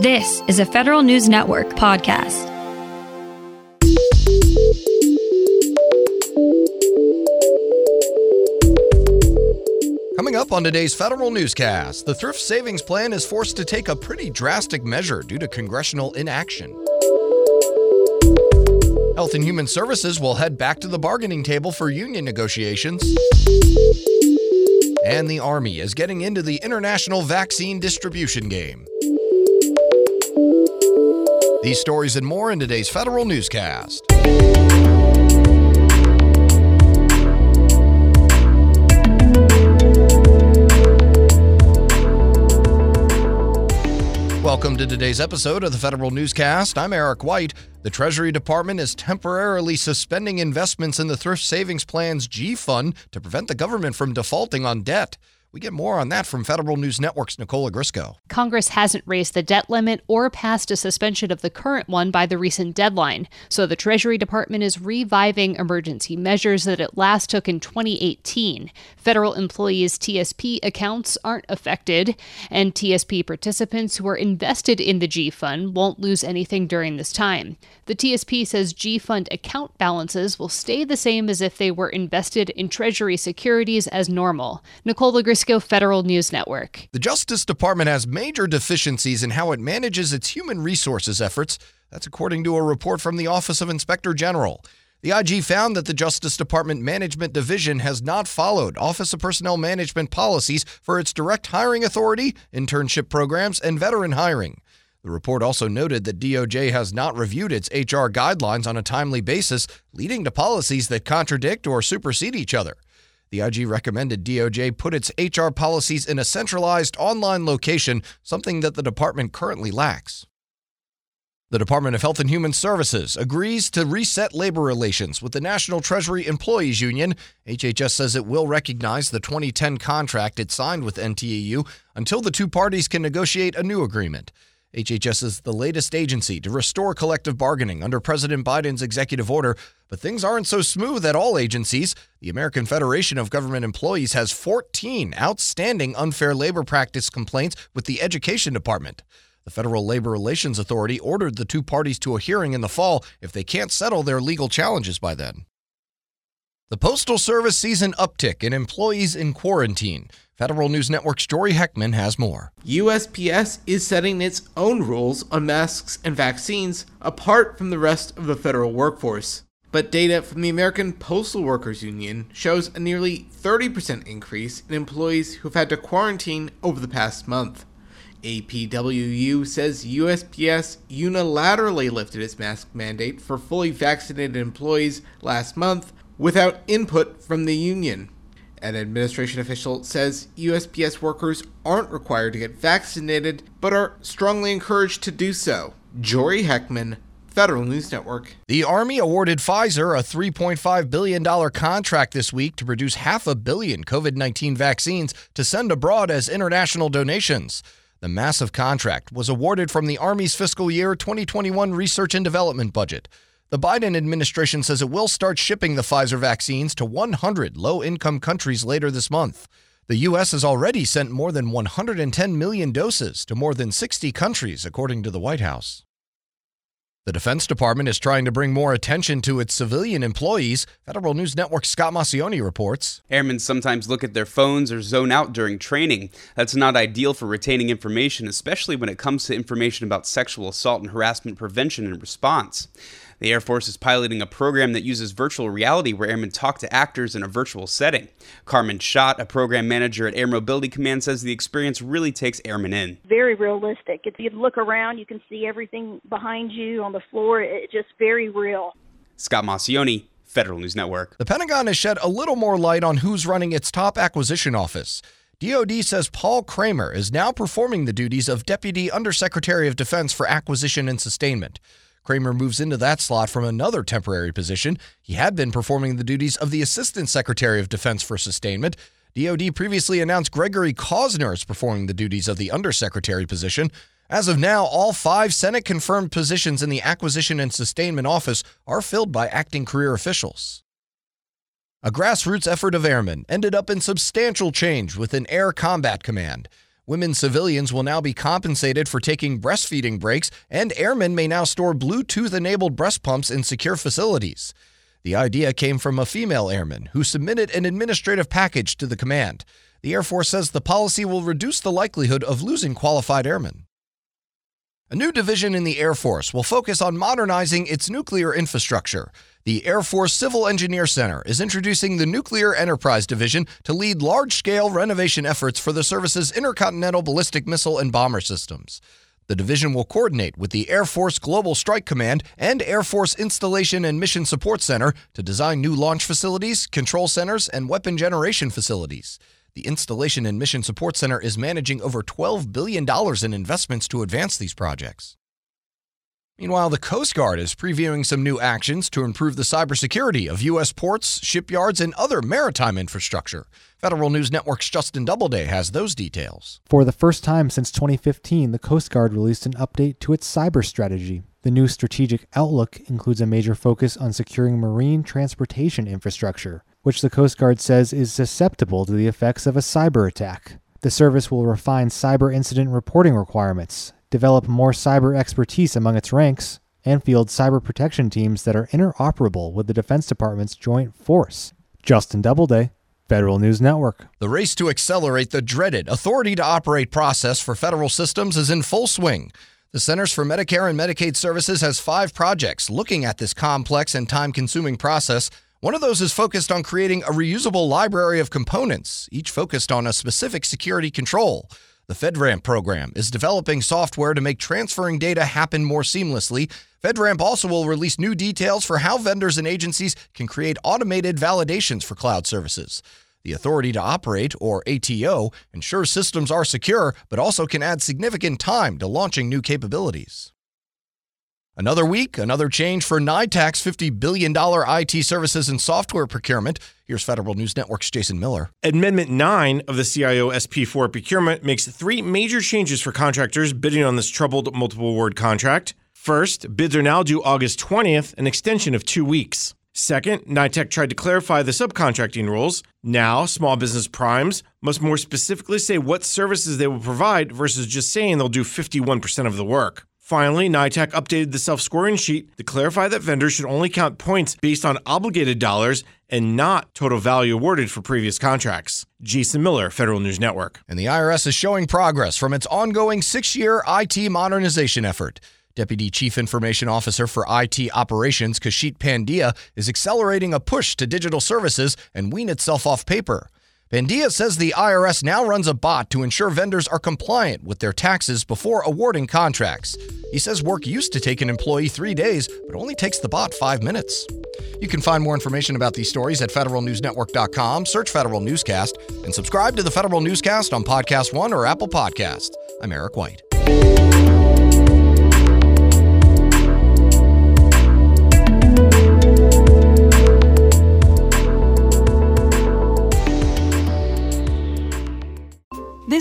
This is a Federal News Network podcast. Coming up on today's federal newscast, the Thrift Savings Plan is forced to take a pretty drastic measure due to congressional inaction. Health and Human Services will head back to the bargaining table for union negotiations. And the Army is getting into the international vaccine distribution game. These stories and more in today's federal newscast. Welcome to today's episode of the Federal Newscast. I'm Eric White. The Treasury Department is temporarily suspending investments in the Thrift Savings Plan's G Fund to prevent the government from defaulting on debt. We get more on that from Federal News Network's Nicole Ogrysko. Congress hasn't raised the debt limit or passed a suspension of the current one by the recent deadline, so the Treasury Department is reviving emergency measures that it last took in 2018. Federal employees' TSP accounts aren't affected, and TSP participants who are invested in the G Fund won't lose anything during this time. The TSP says G Fund account balances will stay the same as if they were invested in Treasury securities as normal. Nicole Ogrysko Federal News Network. The Justice Department has major deficiencies in how it manages its human resources efforts. That's according to a report from the Office of Inspector General. The IG found that the Justice Department Management Division has not followed Office of Personnel Management policies for its direct hiring authority, internship programs, and veteran hiring. The report also noted that DOJ has not reviewed its HR guidelines on a timely basis, leading to policies that contradict or supersede each other. The IG recommended DOJ put its HR policies in a centralized online location, something that the department currently lacks. The Department of Health and Human Services agrees to reset labor relations with the National Treasury Employees Union. HHS says it will recognize the 2010 contract it signed with NTEU until the two parties can negotiate a new agreement. HHS is the latest agency to restore collective bargaining under President Biden's executive order, but things aren't so smooth at all agencies. The American Federation of Government Employees has 14 outstanding unfair labor practice complaints with the Education Department. The Federal Labor Relations Authority ordered the two parties to a hearing in the fall if they can't settle their legal challenges by then. The Postal Service sees an uptick in employees in quarantine. Federal News Network's Jory Heckman has more. USPS is setting its own rules on masks and vaccines apart from the rest of the federal workforce. But data from the American Postal Workers Union shows a nearly 30% increase in employees who've had to quarantine over the past month. APWU says USPS unilaterally lifted its mask mandate for fully vaccinated employees last month without input from the union. An administration official says USPS workers aren't required to get vaccinated, but are strongly encouraged to do so. Jory Heckman, Federal News Network. The Army awarded Pfizer a $3.5 billion contract this week to produce half a billion COVID 19 vaccines to send abroad as international donations. The massive contract was awarded from the Army's fiscal year 2021 research and development budget. The Biden administration says it will start shipping the Pfizer vaccines to 100 low income countries later this month. The U.S. has already sent more than 110 million doses to more than 60 countries, according to the White House. The Defense Department is trying to bring more attention to its civilian employees. Federal News Network Scott Maucione reports. Airmen sometimes look at their phones or zone out during training. That's not ideal for retaining information, especially when it comes to information about sexual assault and harassment prevention and response. The Air Force is piloting a program that uses virtual reality where airmen talk to actors in a virtual setting. Carmen Schott, a program manager at Air Mobility Command, says the experience really takes airmen in. Very realistic. If you look around, you can see everything behind you on the floor. It's just very real. Scott Maucione, Federal News Network. The Pentagon has shed a little more light on who's running its top acquisition office. DoD says Paul Kramer is now performing the duties of Deputy Undersecretary of Defense for Acquisition and Sustainment. Kramer moves into that slot from another temporary position. He had been performing the duties of the Assistant Secretary of Defense for Sustainment. DoD previously announced Gregory Kausner is performing the duties of the Undersecretary position. As of now, all five Senate confirmed positions in the Acquisition and Sustainment Office are filled by acting career officials. A grassroots effort of airmen ended up in substantial change within Air Combat Command. Women civilians will now be compensated for taking breastfeeding breaks, and airmen may now store Bluetooth enabled breast pumps in secure facilities. The idea came from a female airman who submitted an administrative package to the command. The Air Force says the policy will reduce the likelihood of losing qualified airmen. A new division in the Air Force will focus on modernizing its nuclear infrastructure. The Air Force Civil Engineer Center is introducing the Nuclear Enterprise Division to lead large scale renovation efforts for the service's intercontinental ballistic missile and bomber systems. The division will coordinate with the Air Force Global Strike Command and Air Force Installation and Mission Support Center to design new launch facilities, control centers, and weapon generation facilities. The Installation and Mission Support Center is managing over $12 billion in investments to advance these projects. Meanwhile, the Coast Guard is previewing some new actions to improve the cybersecurity of U.S. ports, shipyards, and other maritime infrastructure. Federal News Network's Justin Doubleday has those details. For the first time since 2015, the Coast Guard released an update to its cyber strategy. The new strategic outlook includes a major focus on securing marine transportation infrastructure, which the Coast Guard says is susceptible to the effects of a cyber attack. The service will refine cyber incident reporting requirements, develop more cyber expertise among its ranks, and field cyber protection teams that are interoperable with the Defense Department's joint force. Justin Doubleday, Federal News Network. The race to accelerate the dreaded authority to operate process for federal systems is in full swing. The Centers for Medicare and Medicaid Services has five projects looking at this complex and time consuming process. One of those is focused on creating a reusable library of components, each focused on a specific security control. The FedRAMP program is developing software to make transferring data happen more seamlessly. FedRAMP also will release new details for how vendors and agencies can create automated validations for cloud services. The authority to operate, or ATO, ensures systems are secure, but also can add significant time to launching new capabilities. Another week, another change for NITAAC's $50 billion IT services and software procurement. Here's Federal News Network's Jason Miller. Amendment 9 of the CIO SP4 procurement makes three major changes for contractors bidding on this troubled multiple award contract. First, bids are now due August 20th, an extension of two weeks. Second, NITAC tried to clarify the subcontracting rules. Now, small business primes must more specifically say what services they will provide versus just saying they'll do 51% of the work. Finally, NITAAC updated the self scoring sheet to clarify that vendors should only count points based on obligated dollars and not total value awarded for previous contracts. Jason Miller, Federal News Network. And the IRS is showing progress from its ongoing six year IT modernization effort. Deputy Chief Information Officer for IT Operations, Kaschit Pandya, is accelerating a push to digital services and wean itself off paper. Pandya says the IRS now runs a bot to ensure vendors are compliant with their taxes before awarding contracts. He says work used to take an employee three days, but only takes the bot five minutes. You can find more information about these stories at federalnewsnetwork.com, search Federal Newscast, and subscribe to the Federal Newscast on Podcast One or Apple Podcast. I'm Eric White.